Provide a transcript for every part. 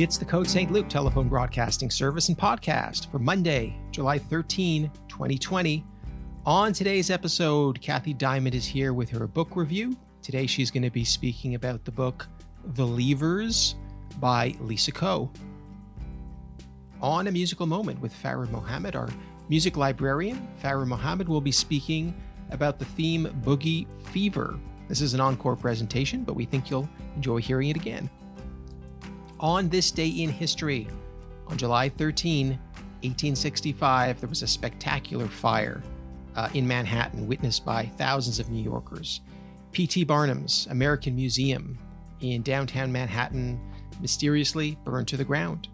It's the Côte St. Luke telephone broadcasting service and podcast for Monday, July 13, 2020. On today's episode, Kathy Diamond is here with her book review. Today, she's going to be speaking about the book The Leavers by Lisa Ko. On a musical moment with Farah Mohammed, our music librarian, Farah Mohammed will be speaking about the theme Boogie Fever. This is an encore presentation, but we think you'll enjoy hearing it again on this day in history, on July 13, 1865, there was a spectacular fire uh, in Manhattan witnessed by thousands of New Yorkers. P.T. Barnum's American Museum in downtown Manhattan mysteriously burned to the ground.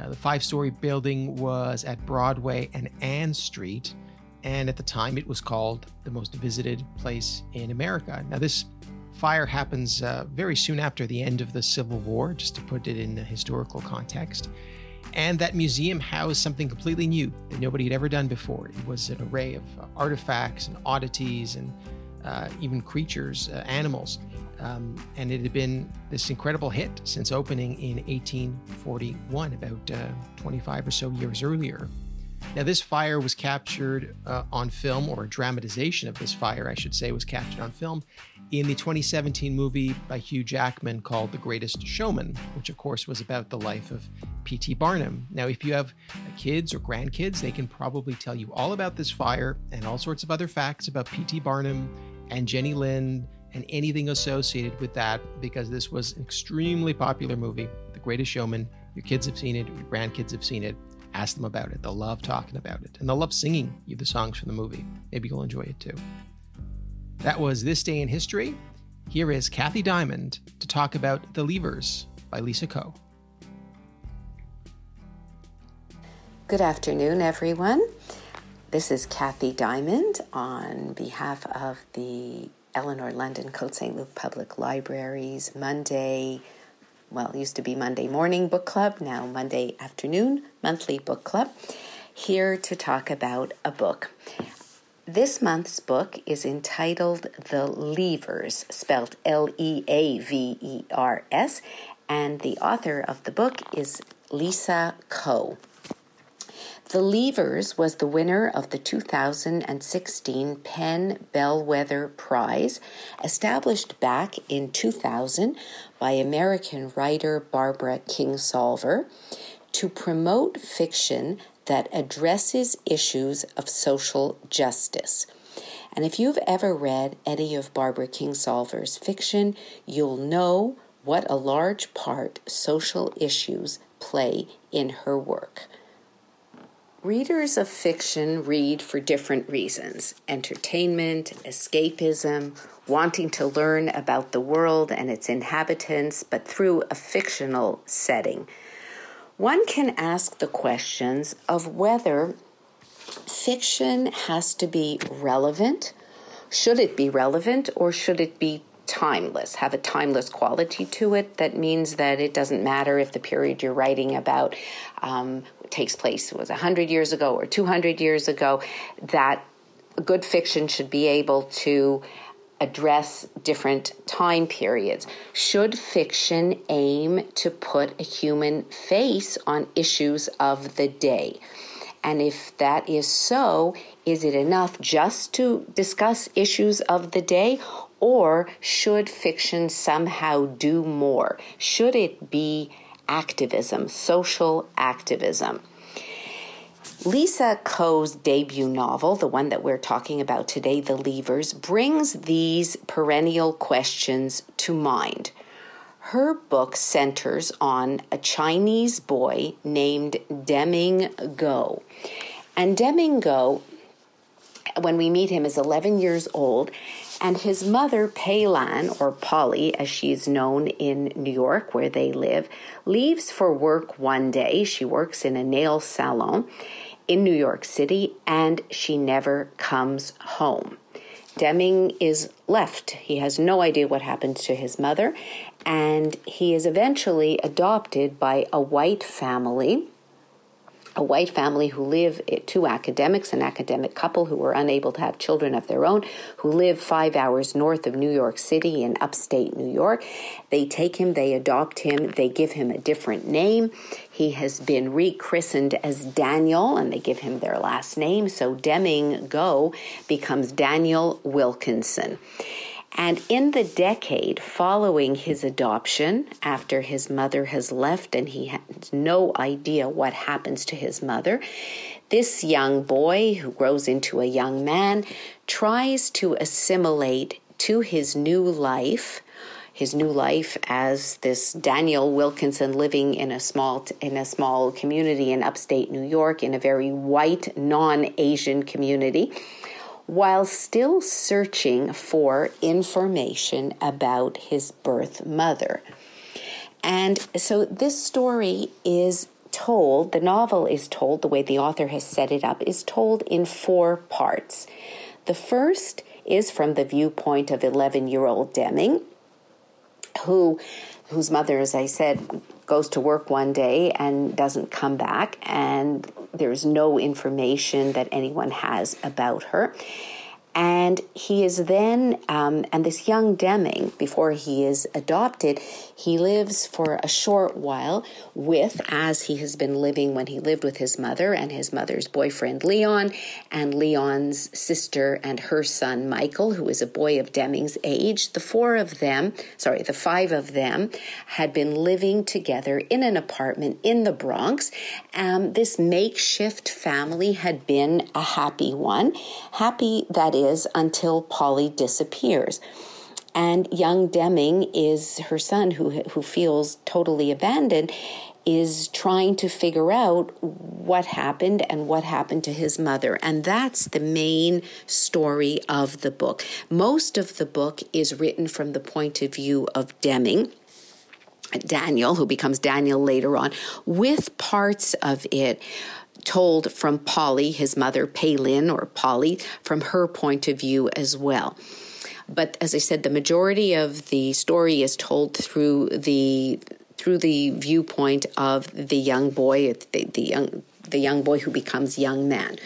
Uh, the five story building was at Broadway and Ann Street, and at the time it was called the most visited place in America. Now, this fire happens uh, very soon after the end of the Civil War, just to put it in a historical context. And that museum housed something completely new that nobody had ever done before. It was an array of uh, artifacts and oddities and uh, even creatures, uh, animals. Um, and it had been this incredible hit since opening in 1841, about uh, 25 or so years earlier. Now, this fire was captured uh, on film, or a dramatization of this fire, I should say, was captured on film in the 2017 movie by Hugh Jackman called The Greatest Showman, which of course was about the life of P.T. Barnum. Now, if you have kids or grandkids, they can probably tell you all about this fire and all sorts of other facts about P.T. Barnum and Jenny Lind and anything associated with that because this was an extremely popular movie, The Greatest Showman. Your kids have seen it, your grandkids have seen it. Ask them about it. They'll love talking about it. And they'll love singing you the songs from the movie. Maybe you'll enjoy it too. That was This Day in History. Here is Kathy Diamond to talk about The Leavers by Lisa Ko. Good afternoon, everyone. This is Kathy Diamond on behalf of the Eleanor London Côte St. Luke Public Library's Monday, well, it used to be Monday morning book club, now Monday afternoon monthly book club, here to talk about a book. This month's book is entitled The Leavers, spelled L E A V E R S, and the author of the book is Lisa Ko. The Leavers was the winner of the 2016 PEN Bellwether Prize, established back in 2000 by American writer Barbara Kingsolver to promote fiction that addresses issues of social justice. And if you've ever read any of Barbara Kingsolver's fiction, you'll know what a large part social issues play in her work. Readers of fiction read for different reasons entertainment, escapism, wanting to learn about the world and its inhabitants, but through a fictional setting one can ask the questions of whether fiction has to be relevant. Should it be relevant or should it be timeless, have a timeless quality to it that means that it doesn't matter if the period you're writing about um, takes place was 100 years ago or 200 years ago, that good fiction should be able to address different time periods? Should fiction aim to put a human face on issues of the day? And if that is so, is it enough just to discuss issues of the day? Or should fiction somehow do more? Should it be activism, social activism? Lisa Ko's debut novel, the one that we're talking about today, The Leavers, brings these perennial questions to mind. Her book centers on a Chinese boy named Deming Guo. And Deming Guo, when we meet him, is 11 years old, and his mother, Peilan, or Polly, as she's known in New York, where they live, leaves for work one day. She works in a nail salon in New York City and she never comes home. Deming is left. He has no idea what happened to his mother, and he is eventually adopted by a white family a white family who live, eh, two academics, an academic couple who were unable to have children of their own, who live five hours north of New York City in upstate New York. They take him, they adopt him, they give him a different name. He has been rechristened as Daniel, and they give him their last name. So Deming Guo becomes Daniel Wilkinson. And in the decade following his adoption, after his mother has left and he has no idea what happens to his mother, this young boy who grows into a young man tries to assimilate to his new life his new life as this Daniel Wilkinson living in a small in a small community in upstate New York in a very white non-Asian community while still searching for information about his birth mother. And so this story is told, the novel is told, the way the author has set it up, is told in four parts. The first is from the viewpoint of 11 year old Deming, who whose mother, as I said, goes to work one day and doesn't come back, and there's no information that anyone has about her. And he is then, um, and this young Deming, before he is adopted, he lives for a short while with, as he has been living when he lived with his mother and his mother's boyfriend Leon, and Leon's sister and her son Michael, who is a boy of Deming's age. The four of them, sorry, the five of them, had been living together in an apartment in the Bronx. Um, this makeshift family had been a happy one, happy that is until Polly disappears. And young Deming is her son, who who feels totally abandoned, is trying to figure out what happened and what happened to his mother. And that's the main story of the book. Most of the book is written from the point of view of Deming. Daniel, who becomes Daniel later on, with parts of it told from Polly, his mother, Peilan, or Polly, from her point of view as well. But as I said, the majority of the story is told through the through the viewpoint of the young boy, the, the young the young boy who becomes young man.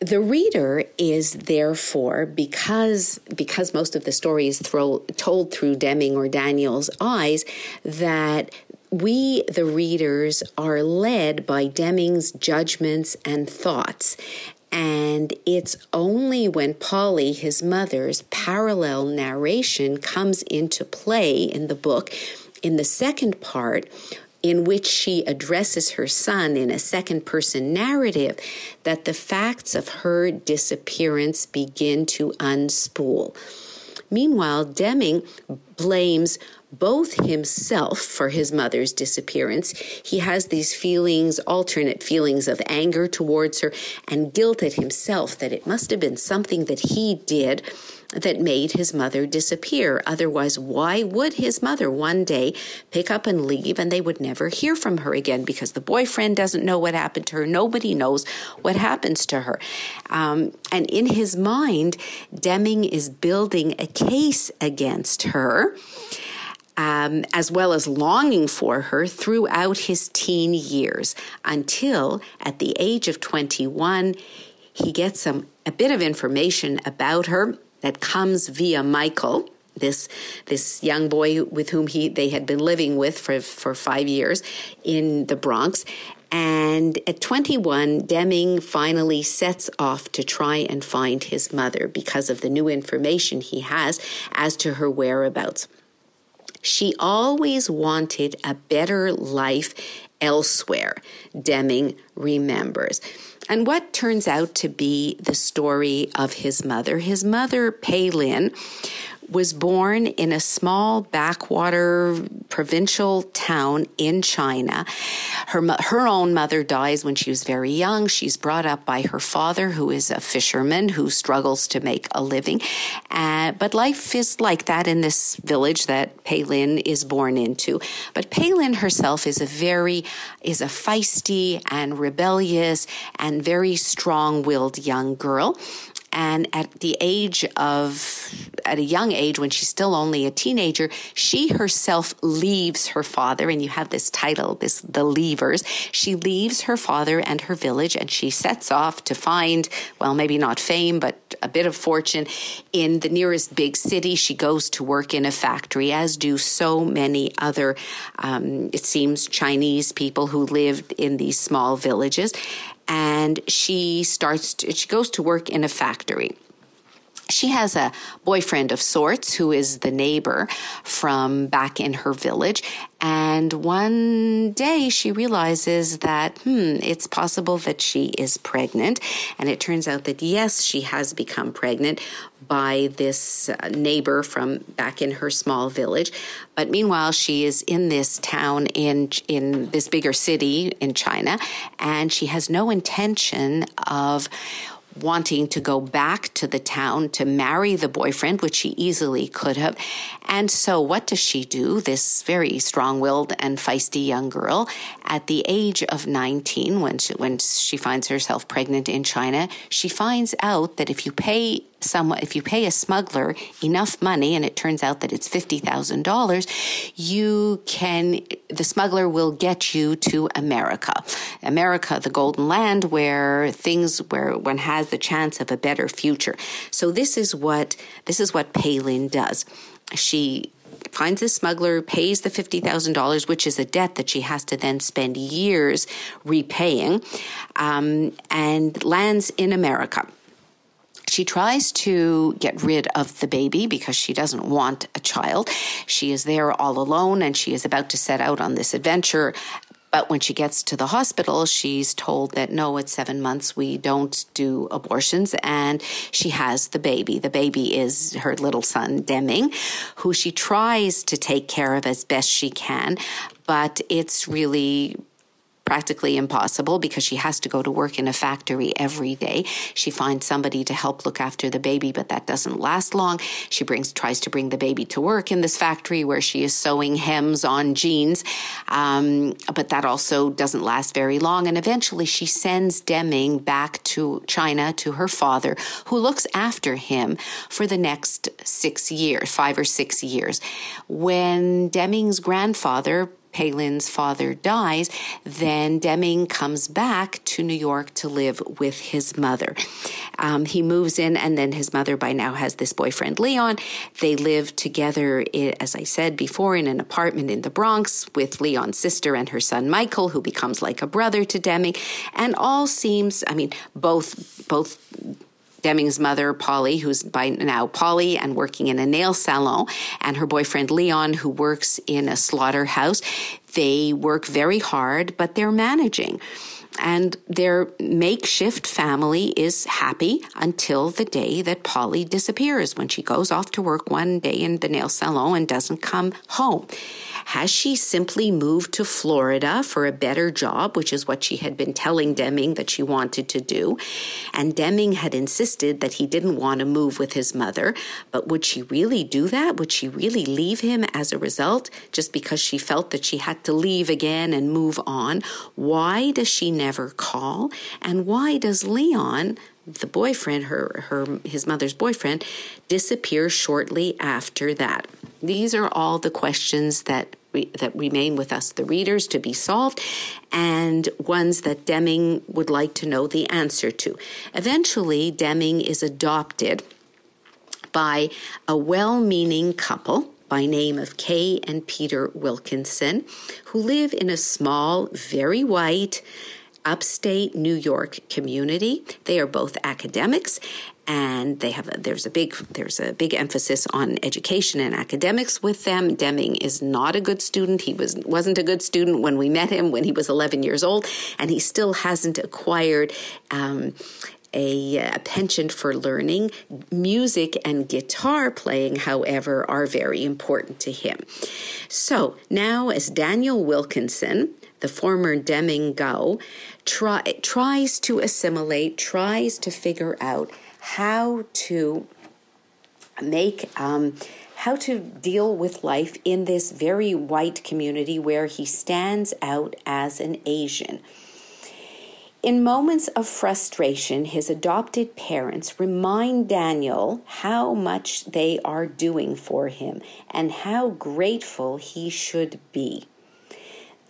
The reader is therefore because because most of the story is throw, told through Deming or Daniel's eyes that we, the readers, are led by Deming's judgments and thoughts. And it's only when Polly, his mother's parallel narration, comes into play in the book, in the second part, in which she addresses her son in a second person narrative, that the facts of her disappearance begin to unspool. Meanwhile, Deming blames both himself for his mother's disappearance. He has these feelings, alternate feelings of anger towards her and guilt at himself that it must have been something that he did that made his mother disappear. Otherwise, why would his mother one day pick up and leave and they would never hear from her again because the boyfriend doesn't know what happened to her? Nobody knows what happens to her. Um, and in his mind, Deming is building a case against her um, as well as longing for her throughout his teen years until at the age of 21 he gets some a bit of information about her that comes via Michael this this young boy with whom he they had been living with for for 5 years in the Bronx and at 21, Deming finally sets off to try and find his mother because of the new information he has as to her whereabouts. She always wanted a better life elsewhere, Deming remembers. And what turns out to be the story of his mother? His mother, Peilan, was born in a small backwater provincial town in China. Her, her own mother dies when she was very young. She's brought up by her father, who is a fisherman who struggles to make a living. Uh, but life is like that in this village that Peilan is born into. But Peilan herself is a very, is a feisty and rebellious and very strong willed young girl And at the age of, at a young age, when she's still only a teenager, she herself leaves her father. And you have this title, this, The Leavers. She leaves her father and her village and she sets off to find, well, maybe not fame, but a bit of fortune in the nearest big city. She goes to work in a factory, as do so many other, um, it seems, Chinese people who lived in these small villages. And she starts, to, she goes to work in a factory she has a boyfriend of sorts who is the neighbor from back in her village. And one day she realizes that, hmm, it's possible that she is pregnant. And it turns out that yes, she has become pregnant by this uh, neighbor from back in her small village. But meanwhile, she is in this town in, in this bigger city in China, and she has no intention of wanting to go back to the town to marry the boyfriend, which she easily could have. And so, what does she do? This very strong willed and feisty young girl, at the age of 19, when she, when she finds herself pregnant in China, she finds out that if you pay someone, if you pay a smuggler enough money, and it turns out that it's $50,000, you can, the smuggler will get you to America. America, the golden land where things, where one has the chance of a better future. So this is what, this is what Peilan does. She finds the smuggler, pays the $50,000, which is a debt that she has to then spend years repaying, um, and lands in America. She tries to get rid of the baby because she doesn't want a child. She is there all alone and she is about to set out on this adventure. But when she gets to the hospital, she's told that no, at seven months, we don't do abortions. And she has the baby. The baby is her little son, Deming, who she tries to take care of as best she can. But it's really practically impossible because she has to go to work in a factory every day. She finds somebody to help look after the baby, but that doesn't last long. She brings tries to bring the baby to work in this factory where she is sewing hems on jeans, um, but that also doesn't last very long. And eventually, she sends Deming back to China to her father, who looks after him for the next six years, five or six years. When Deming's grandfather Peilan's father dies, then Deming comes back to New York to live with his mother. Um, he moves in, and then his mother by now has this boyfriend, Leon. They live together, as I said before, in an apartment in the Bronx with Leon's sister and her son, Michael, who becomes like a brother to Deming. And all seems, I mean, both, both Deming's mother, Polly, who's by now Polly and working in a nail salon, and her boyfriend Leon, who works in a slaughterhouse. They work very hard, but they're managing. And their makeshift family is happy until the day that Polly disappears when she goes off to work one day in the nail salon and doesn't come home. Has she simply moved to Florida for a better job, which is what she had been telling Deming that she wanted to do? And Deming had insisted that he didn't want to move with his mother. But would she really do that? Would she really leave him as a result just because she felt that she had to leave again and move on? Why does she never call? And why does Leon the boyfriend, her, her, his mother's boyfriend, disappears shortly after that. These are all the questions that re, that remain with us, the readers, to be solved, and ones that Deming would like to know the answer to. Eventually, Deming is adopted by a well-meaning couple by name of Kay and Peter Wilkinson, who live in a small, very white, upstate New York community. They are both academics and they have a, there's a big there's a big emphasis on education and academics with them. Deming is not a good student. He was wasn't a good student when we met him when he was 11 years old, and he still hasn't acquired. Um, a, a, penchant for learning. Music and guitar playing, however, are very important to him. So now, as Daniel Wilkinson, the former Deming Guo, try, tries to assimilate, tries to figure out how to make um, how to deal with life in this very white community where he stands out as an Asian. In moments of frustration, his adopted parents remind Daniel how much they are doing for him and how grateful he should be.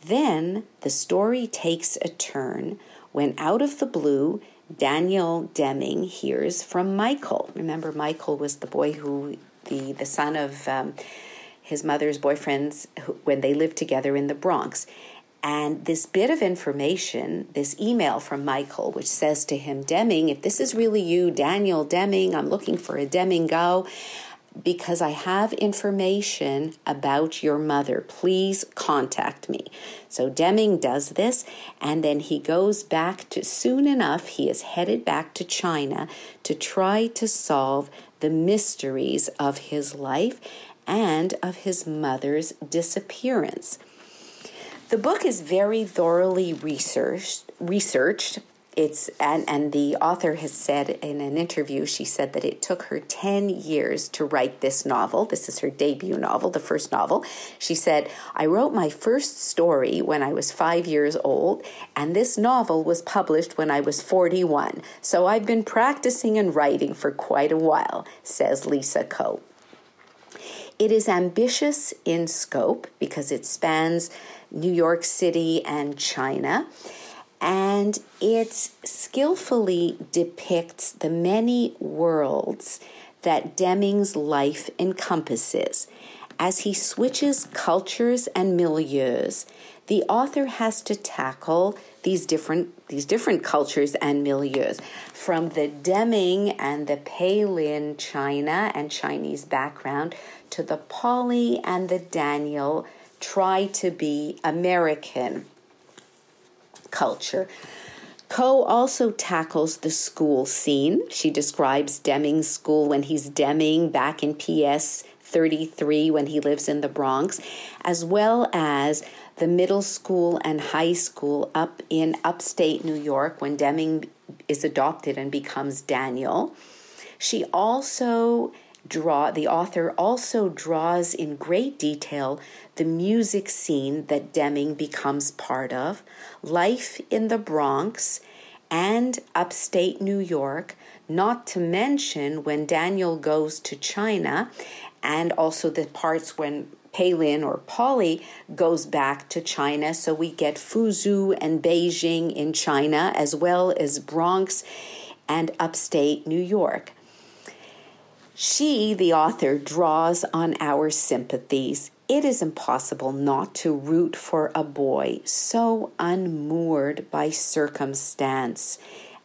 Then the story takes a turn when, out of the blue, Daniel Deming hears from Michael. Remember, Michael was the boy who, the, the son of um, his mother's boyfriends who, when they lived together in the Bronx. And this bit of information, this email from Michael, which says to him, Deming, if this is really you, Daniel Deming, I'm looking for a Deming Guo because I have information about your mother. Please contact me. So Deming does this, and then he goes back to soon enough, he is headed back to China to try to solve the mysteries of his life and of his mother's disappearance. The book is very thoroughly researched, researched. It's and, and the author has said in an interview, she said that it took her 10 years to write this novel. This is her debut novel, the first novel. She said, I wrote my first story when I was five years old, and this novel was published when I was 41. So I've been practicing and writing for quite a while, says Lisa Ko. It is ambitious in scope because it spans New York City and China. And it skillfully depicts the many worlds that Deming's life encompasses. As he switches cultures and milieus, the author has to tackle these different these different cultures and milieus from the Deming and the Peilan China and Chinese background to the Polly and the Daniel try to be American culture. Ko also tackles the school scene. She describes Deming's school when he's Deming back in PS 33 when he lives in the Bronx, as well as the middle school and high school up in upstate New York when Deming is adopted and becomes Daniel. She also draw the author also draws in great detail the music scene that Deming becomes part of, life in the Bronx and upstate New York, not to mention when Daniel goes to China and also the parts when Peilan or Polly goes back to China. So we get Fuzhou and Beijing in China, as well as Bronx and upstate New York. She, the author, draws on our sympathies. It is impossible not to root for a boy so unmoored by circumstance.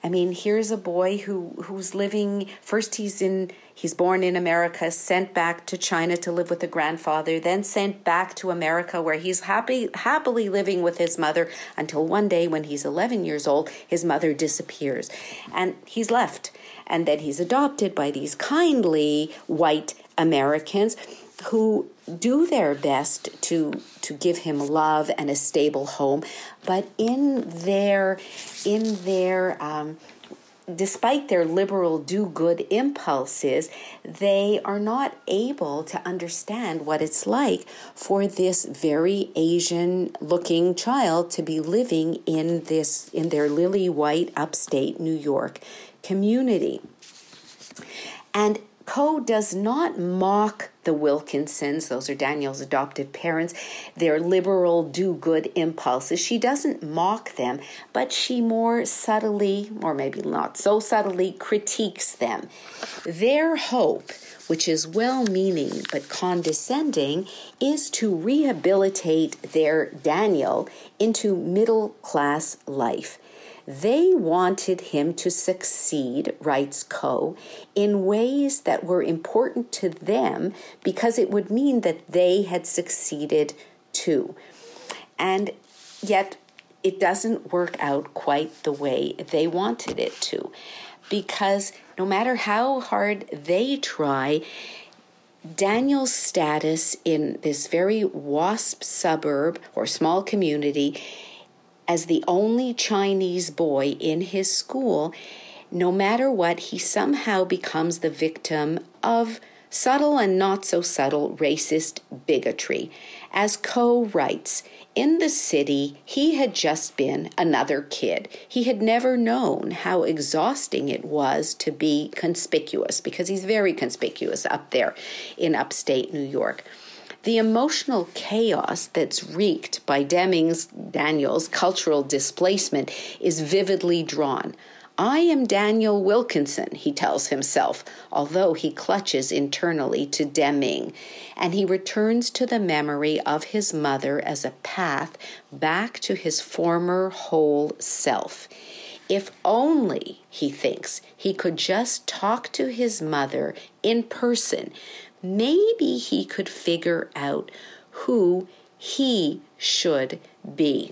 I mean, here's a boy who who's living first he's in he's born in America, sent back to China to live with a grandfather, then sent back to America where he's happy happily living with his mother until one day when he's 11 years old, his mother disappears and he's left and then he's adopted by these kindly white Americans who do their best to to give him love and a stable home, but in their in their um, despite their liberal do good impulses, they are not able to understand what it's like for this very Asian looking child to be living in this in their lily white upstate New York community. And Ko does not mock the Wilkinsons, those are Daniel's adoptive parents, their liberal do good impulses. She doesn't mock them, but she more subtly, or maybe not so subtly, critiques them. Their hope, which is well meaning but condescending, is to rehabilitate their Daniel into middle class life. They wanted him to succeed, writes Ko, in ways that were important to them because it would mean that they had succeeded too. And yet, it doesn't work out quite the way they wanted it to. Because no matter how hard they try, Daniel's status in this very WASP suburb or small community as the only Chinese boy in his school, no matter what, he somehow becomes the victim of subtle and not so subtle racist bigotry. As Ko writes, in the city, he had just been another kid. He had never known how exhausting it was to be conspicuous because he's very conspicuous up there in upstate New York. The emotional chaos that's wreaked by Deming's Daniel's cultural displacement is vividly drawn. I am Daniel Wilkinson, he tells himself, although he clutches internally to Deming, and he returns to the memory of his mother as a path back to his former whole self. If only, he thinks, he could just talk to his mother in person, maybe he could figure out who he should be.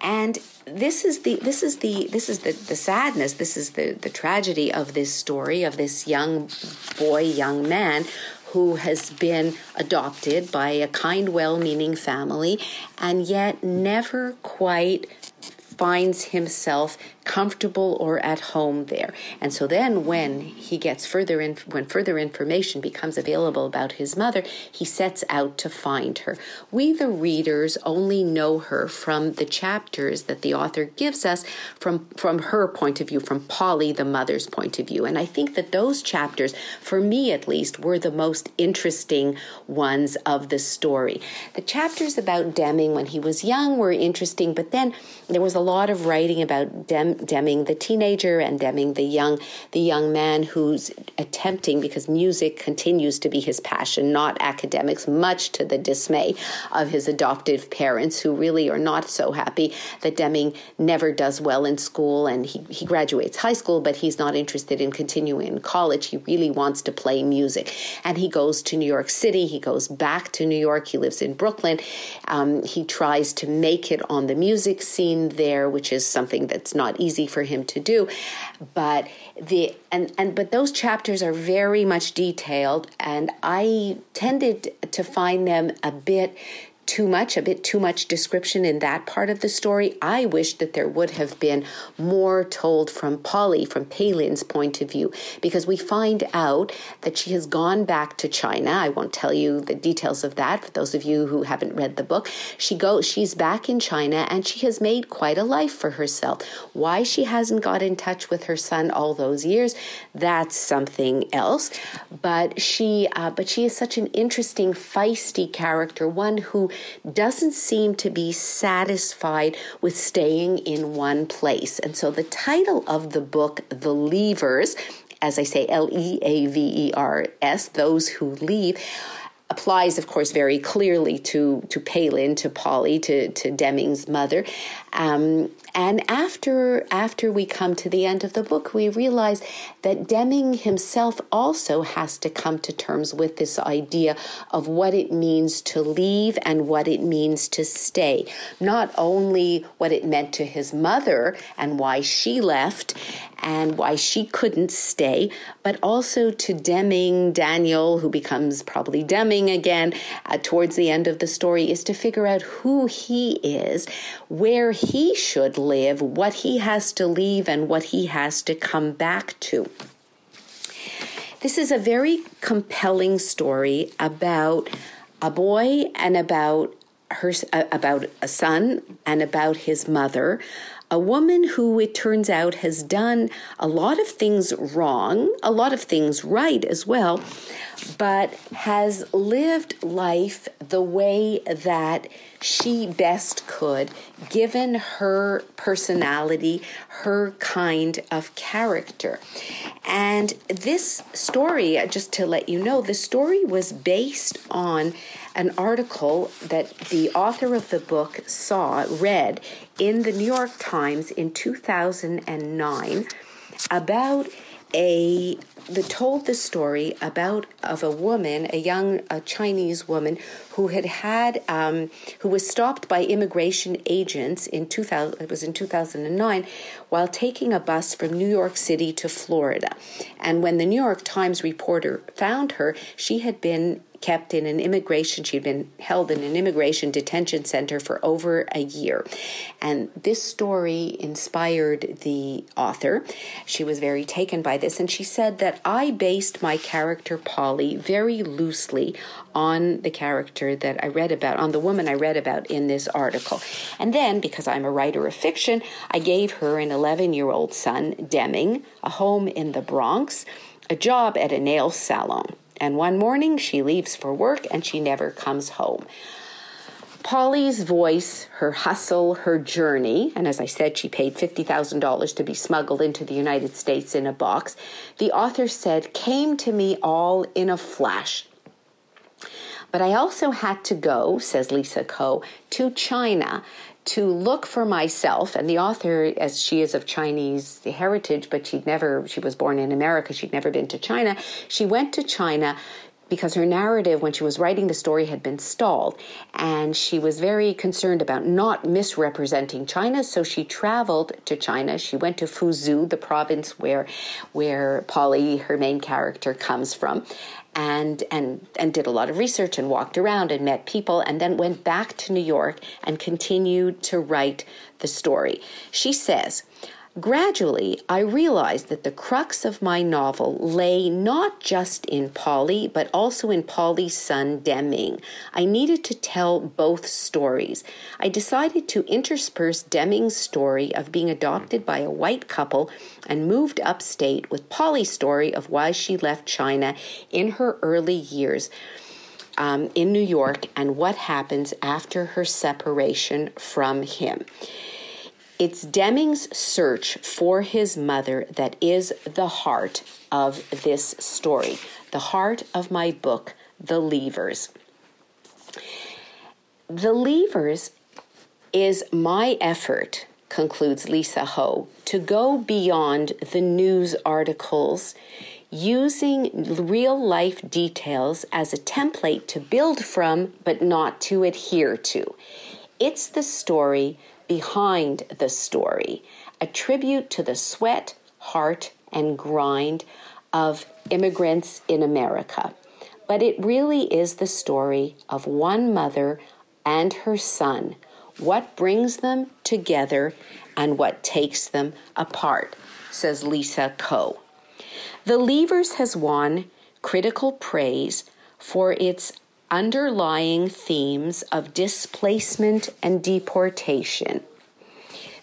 And this is the this is the this is the, the sadness this is the the tragedy of this story of this young boy young man who has been adopted by a kind well-meaning family and yet never quite finds himself comfortable or at home there. And so then when he gets further in, when further information becomes available about his mother, he sets out to find her. We the readers only know her from the chapters that the author gives us from from her point of view, from Polly the mother's point of view. And I think that those chapters for me at least were the most interesting ones of the story. The chapters about Deming when he was young were interesting, but then there was a lot of writing about Dem Deming the teenager and Deming the young the young man who's attempting because music continues to be his passion, not academics, much to the dismay of his adoptive parents who really are not so happy that Deming never does well in school and he, he graduates high school, but he's not interested in continuing in college. He really wants to play music. And he goes to New York City, he goes back to New York, he lives in Brooklyn. Um, he tries to make it on the music scene there, which is something that's not easy for him to do. But the and and but those chapters are very much detailed and i tended to find them a bit too much, a bit too much description in that part of the story. I wish that there would have been more told from Polly, from Peilan's point of view, because we find out that she has gone back to China. I won't tell you the details of that for those of you who haven't read the book. She goes, she's back in China and she has made quite a life for herself. Why she hasn't got in touch with her son all those years, that's something else. But she, uh, but she is such an interesting, feisty character, one who doesn't seem to be satisfied with staying in one place. And so the title of the book, The Leavers, as I say, L E A V E R S, those who leave, applies, of course, very clearly to to Peilan, to Polly, to to Deming's mother, um, and after after we come to the end of the book, we realize that Deming himself also has to come to terms with this idea of what it means to leave and what it means to stay. Not only what it meant to his mother and why she left and why she couldn't stay, but also to Deming, Daniel, who becomes probably Deming again uh, towards the end of the story, is to figure out who he is, where he should live, what he has to leave, and what he has to come back to. This is a very compelling story about a boy and about her uh, about a son and about his mother a woman who it turns out has done a lot of things wrong, a lot of things right as well, but has lived life the way that she best could, given her personality, her kind of character. And this story, just to let you know, the story was based on an article that the author of the book saw, read in the New York Times in 2009 about a that told the story about of a woman, a young a Chinese woman who had had um, who was stopped by immigration agents in 2000 it was in 2009 while taking a bus from New York City to Florida. And when the New York Times reporter found her, she had been kept in an immigration, she'd been held in an immigration detention center for over a year. And this story inspired the author. She was very taken by this, and she said that I based my character Polly very loosely on the character that I read about, on the woman I read about in this article. And then, because I'm a writer of fiction, I gave her an 11 year old son, Deming, a home in the Bronx, a job at a nail salon. And one morning she leaves for work and she never comes home. Polly's voice, her hustle, her journey, and as I said, she paid $50,000 to be smuggled into the United States in a box, the author said, came to me all in a flash. But I also had to go, says Lisa Ko, to China to look for myself. And the author, as she is of Chinese heritage, but she'd never, she was born in America, she'd never been to China. She went to China because her narrative, when she was writing the story, had been stalled. And she was very concerned about not misrepresenting China. So she traveled to China. She went to Fuzhou, the province where, where Polly, her main character, comes from and and and did a lot of research and walked around and met people and then went back to New York and continued to write the story. She says, Gradually, I realized that the crux of my novel lay not just in Polly, but also in Polly's son Deming. I needed to tell both stories. I decided to intersperse Deming's story of being adopted by a white couple and moved upstate with Polly's story of why she left China in her early years. Um, in New York and what happens after her separation from him. It's Deming's search for his mother that is the heart of this story, the heart of my book, The Leavers. The Leavers is my effort, concludes Lisa Ko, to go beyond the news articles using real life details as a template to build from but not to adhere to. It's the story behind the story, a tribute to the sweat, heart, and grind of immigrants in America. But it really is the story of one mother and her son, what brings them together and what takes them apart, says Lisa Ko. The Leavers has won critical praise for its underlying themes of displacement and deportation.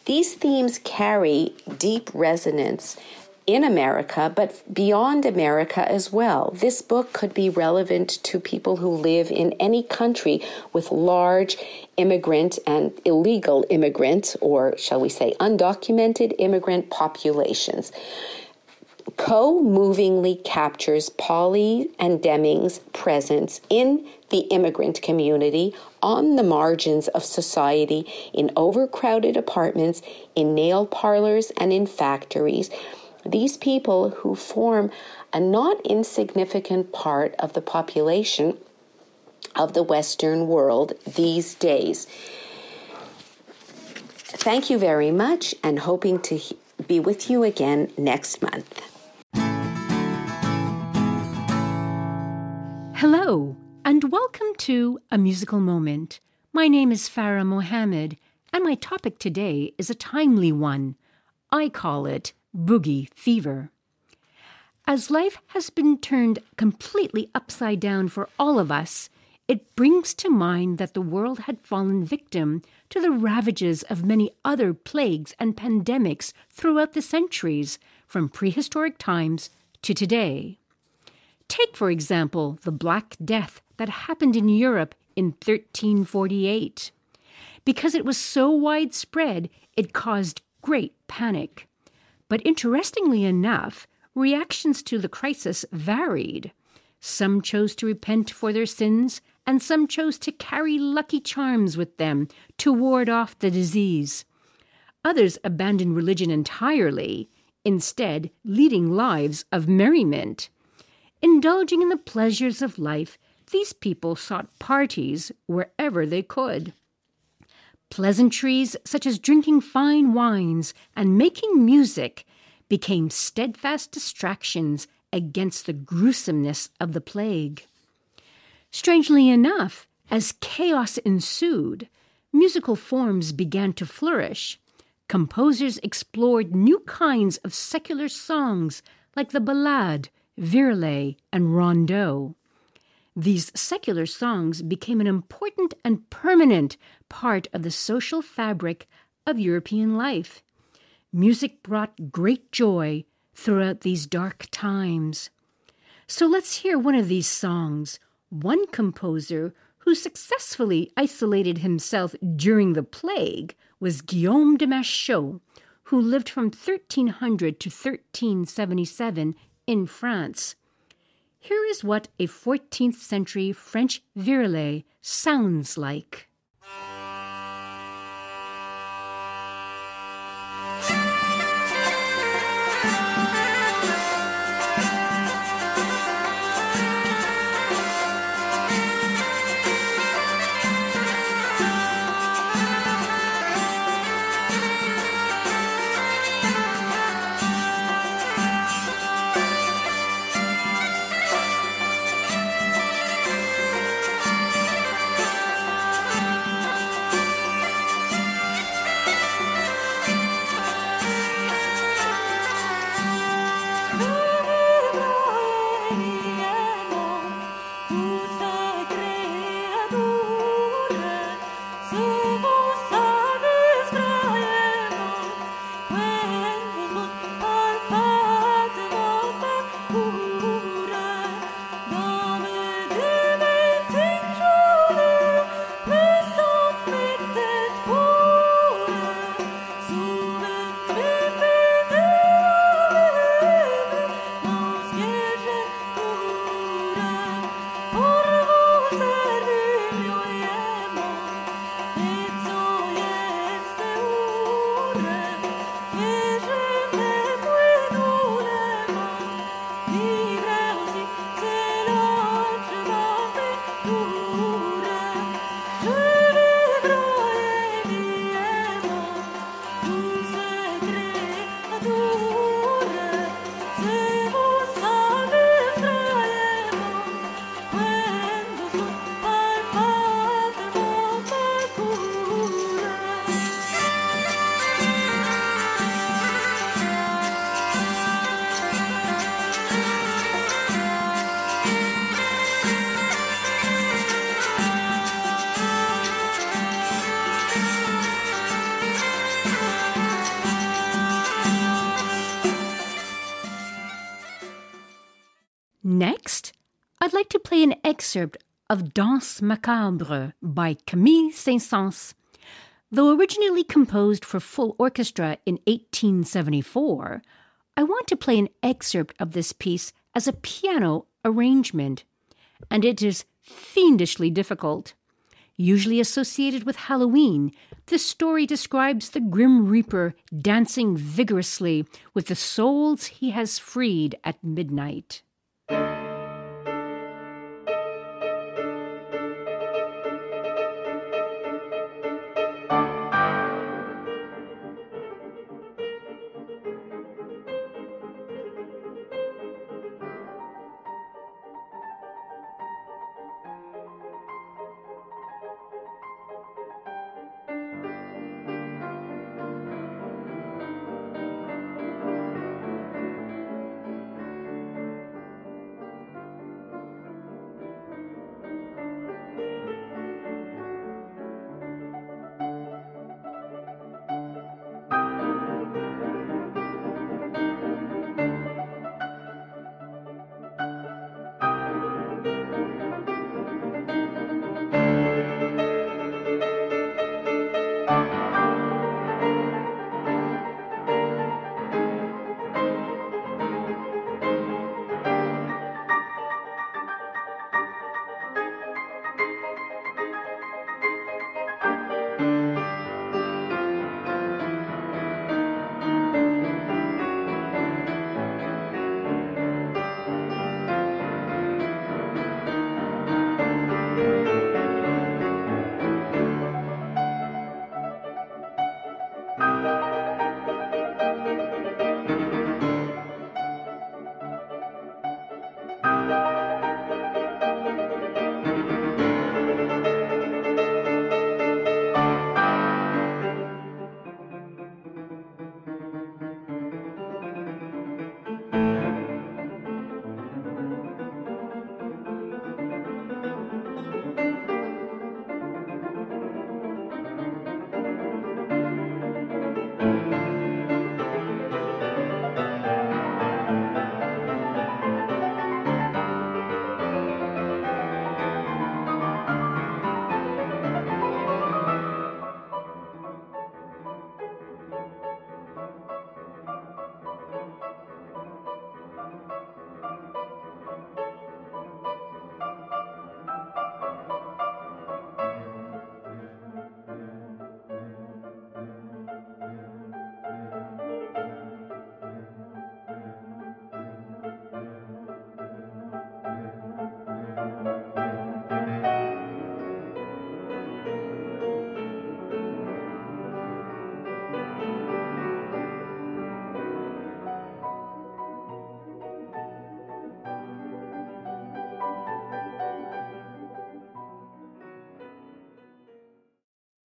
These themes carry deep resonance in America, but beyond America as well. This book could be relevant to people who live in any country with large immigrant and illegal immigrant, or shall we say, undocumented immigrant populations. Ko movingly captures Polly and Deming's presence in the immigrant community on the margins of society in overcrowded apartments, in nail parlors, and in factories. These people who form a not insignificant part of the population of the Western world these days. Thank you very much and hoping to be with you again next month. Hello, and welcome to A Musical Moment. My name is Farah Mohammed, and my topic today is a timely one. I call it Boogie Fever. As life has been turned completely upside down for all of us, it brings to mind that the world had fallen victim to the ravages of many other plagues and pandemics throughout the centuries, from prehistoric times to today. Take, for example, the Black Death that happened in Europe in 1348. Because it was so widespread, it caused great panic. But interestingly enough, reactions to the crisis varied. Some chose to repent for their sins, and some chose to carry lucky charms with them to ward off the disease. Others abandoned religion entirely, instead, leading lives of merriment. Indulging in the pleasures of life, these people sought parties wherever they could. Pleasantries such as drinking fine wines and making music became steadfast distractions against the gruesomeness of the plague. Strangely enough, as chaos ensued, musical forms began to flourish. Composers explored new kinds of secular songs like the ballade, virelai, and rondeau. These secular songs became an important and permanent part of the social fabric of European life. Music brought great joy throughout these dark times. So let's hear one of these songs. One composer who successfully isolated himself during the plague was Guillaume de Machaut, who lived from 1300 to 1377 in France. Here is what a 14th century French virelai sounds like. Excerpt of Danse Macabre by Camille Saint-Saëns. Though originally composed for full orchestra in 1874, I want to play an excerpt of this piece as a piano arrangement, and it is fiendishly difficult. Usually associated with Halloween, the story describes the Grim Reaper dancing vigorously with the souls he has freed at midnight.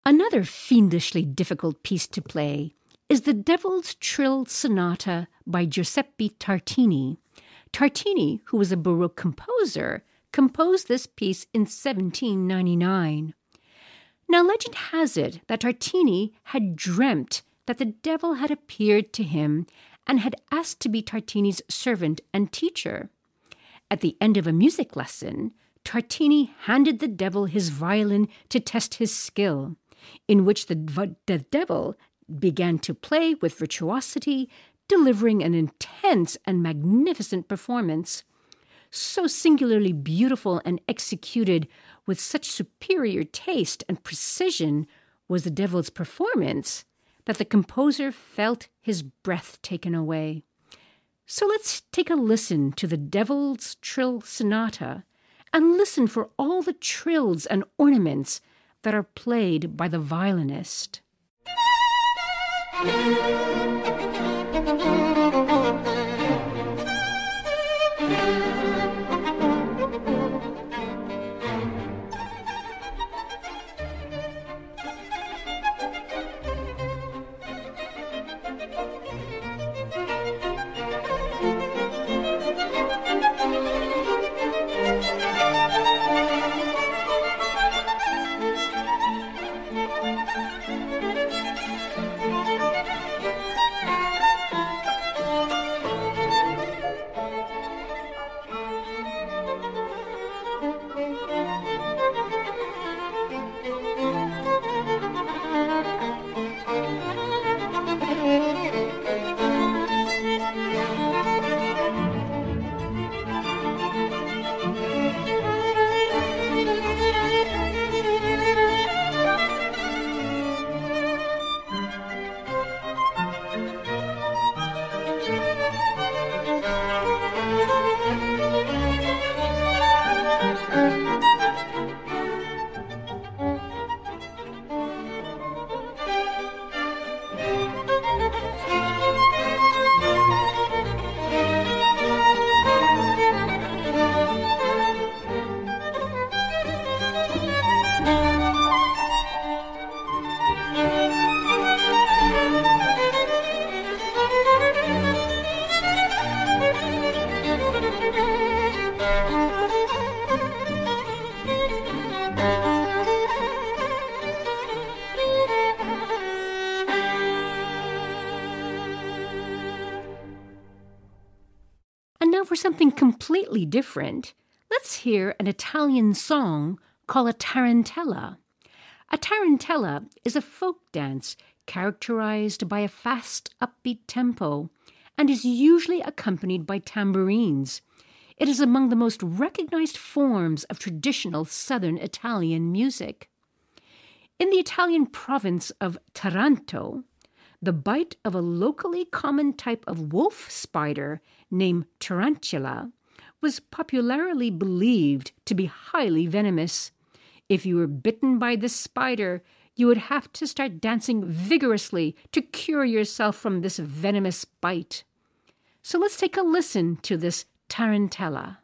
Another fiendishly difficult piece to play is the Devil's Trill Sonata by Giuseppe Tartini. Tartini, who was a Baroque composer, composed this piece in 1799. Now, legend has it that Tartini had dreamt that the devil had appeared to him and had asked to be Tartini's servant and teacher. At the end of a music lesson, Tartini handed the devil his violin to test his skill, in which the, the devil began to play with virtuosity, delivering an intense and magnificent performance. So singularly beautiful and executed with such superior taste and precision was the devil's performance that the composer felt his breath taken away. So let's take a listen to the Devil's Trill Sonata and listen for all the trills and ornaments that are played by the violinist. Different, let's hear an Italian song called a tarantella. A tarantella is a folk dance characterized by a fast, upbeat tempo and is usually accompanied by tambourines. It is among the most recognized forms of traditional southern Italian music. In the Italian province of Taranto, the bite of a locally common type of wolf spider named tarantula was popularly believed to be highly venomous. If you were bitten by this spider, you would have to start dancing vigorously to cure yourself from this venomous bite. So let's take a listen to this tarantella.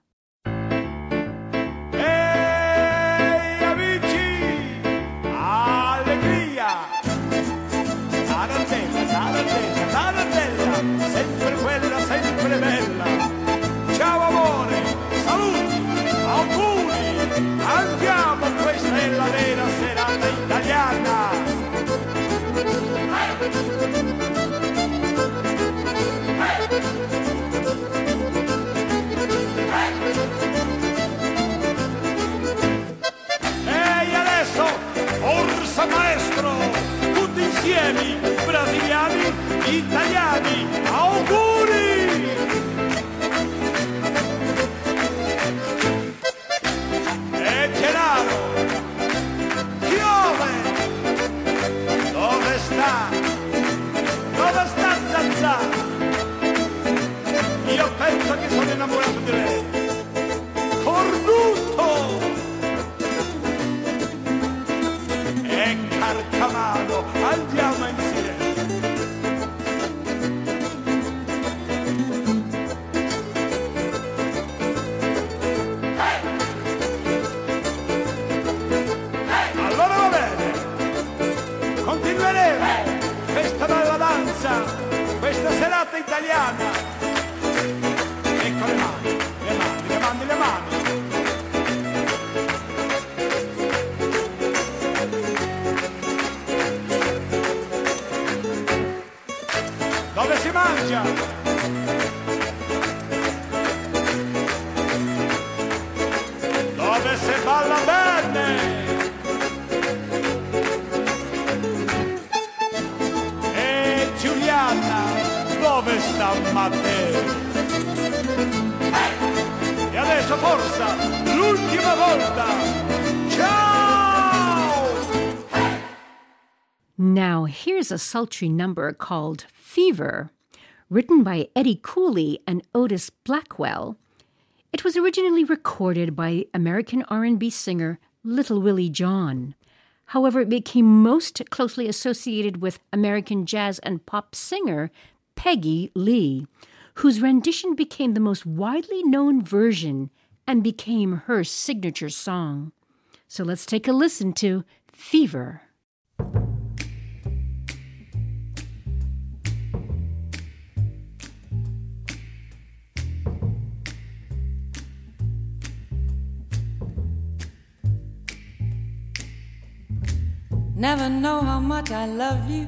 Guilherme, Brasiliabre e Itaí. E adesso forza, l'ultima volta! Ciao! Now, here's a sultry number called Fever, written by Eddie Cooley and Otis Blackwell. It was originally recorded by American R&B singer Little Willie John. However, it became most closely associated with American jazz and pop singer Peggy Lee, whose rendition became the most widely known version and became her signature song. So let's take a listen to Fever. Never know how much I love you.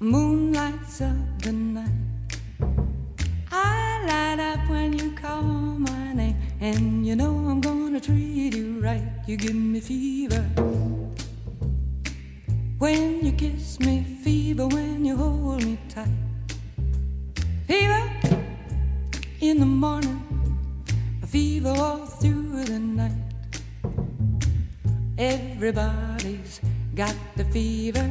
moon lights up the night. I light up when you call my name, and you know I'm gonna treat you right. You give me fever. When you kiss me, fever when you hold me tight. Fever in the morning, a fever all through the night. Everybody's got the fever,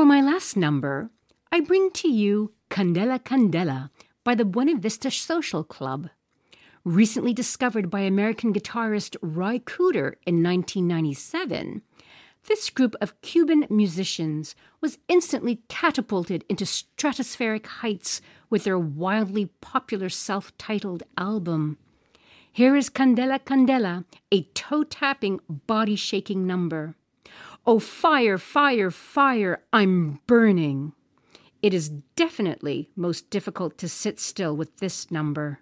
For my last number, I bring to you Candela Candela by the Buena Vista Social Club. Recently discovered by American guitarist Roy Cooder in 1997, this group of Cuban musicians was instantly catapulted into stratospheric heights with their wildly popular self titled album. Here is Candela Candela, a toe tapping, body shaking number. Oh, fire, fire, fire, I'm burning. It is definitely most difficult to sit still with this number.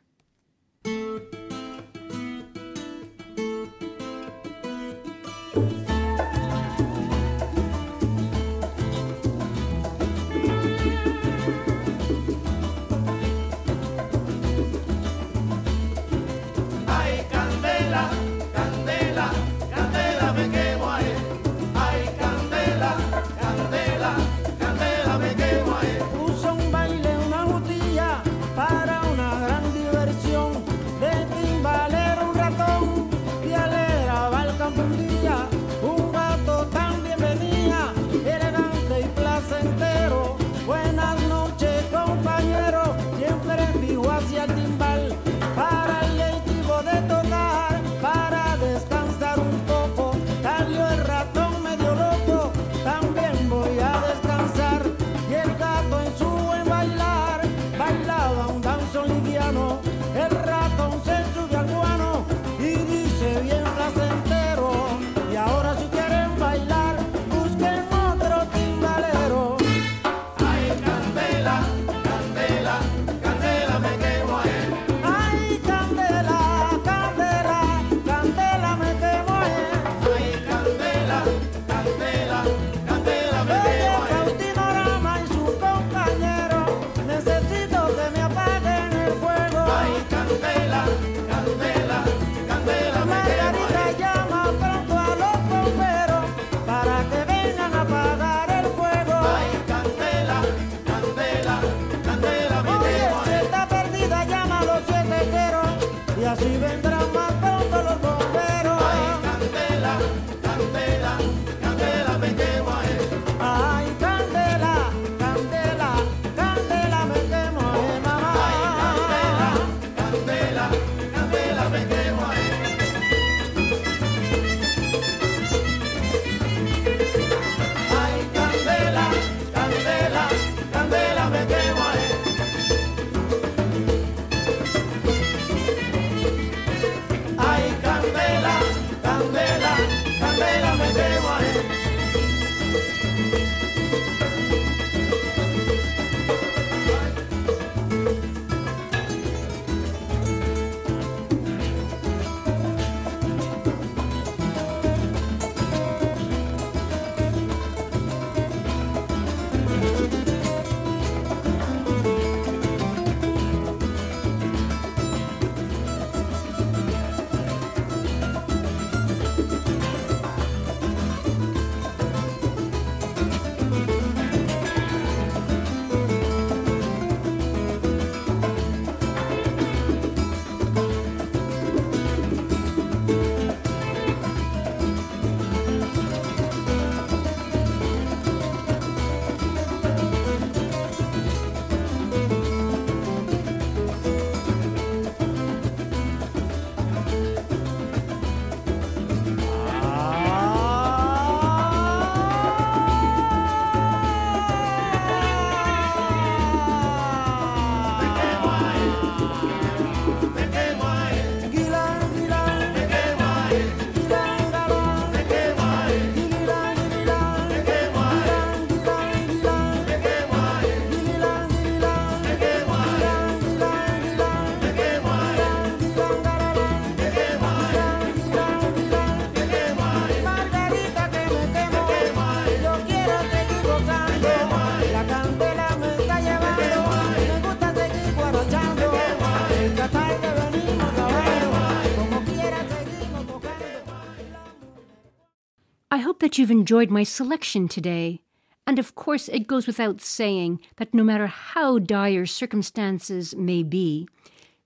have enjoyed my selection today. And of course, it goes without saying that no matter how dire circumstances may be,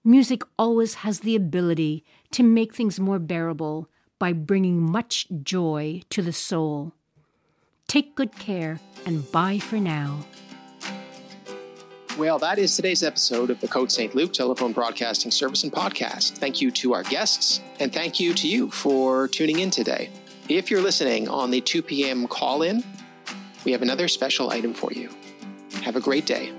music always has the ability to make things more bearable by bringing much joy to the soul. Take good care and bye for now. Well, that is today's episode of the Côte St. Luke Telephone Broadcasting Service and Podcast. Thank you to our guests, and thank you to you for tuning in today. If you're listening on the 2 p.m. call in, we have another special item for you. Have a great day.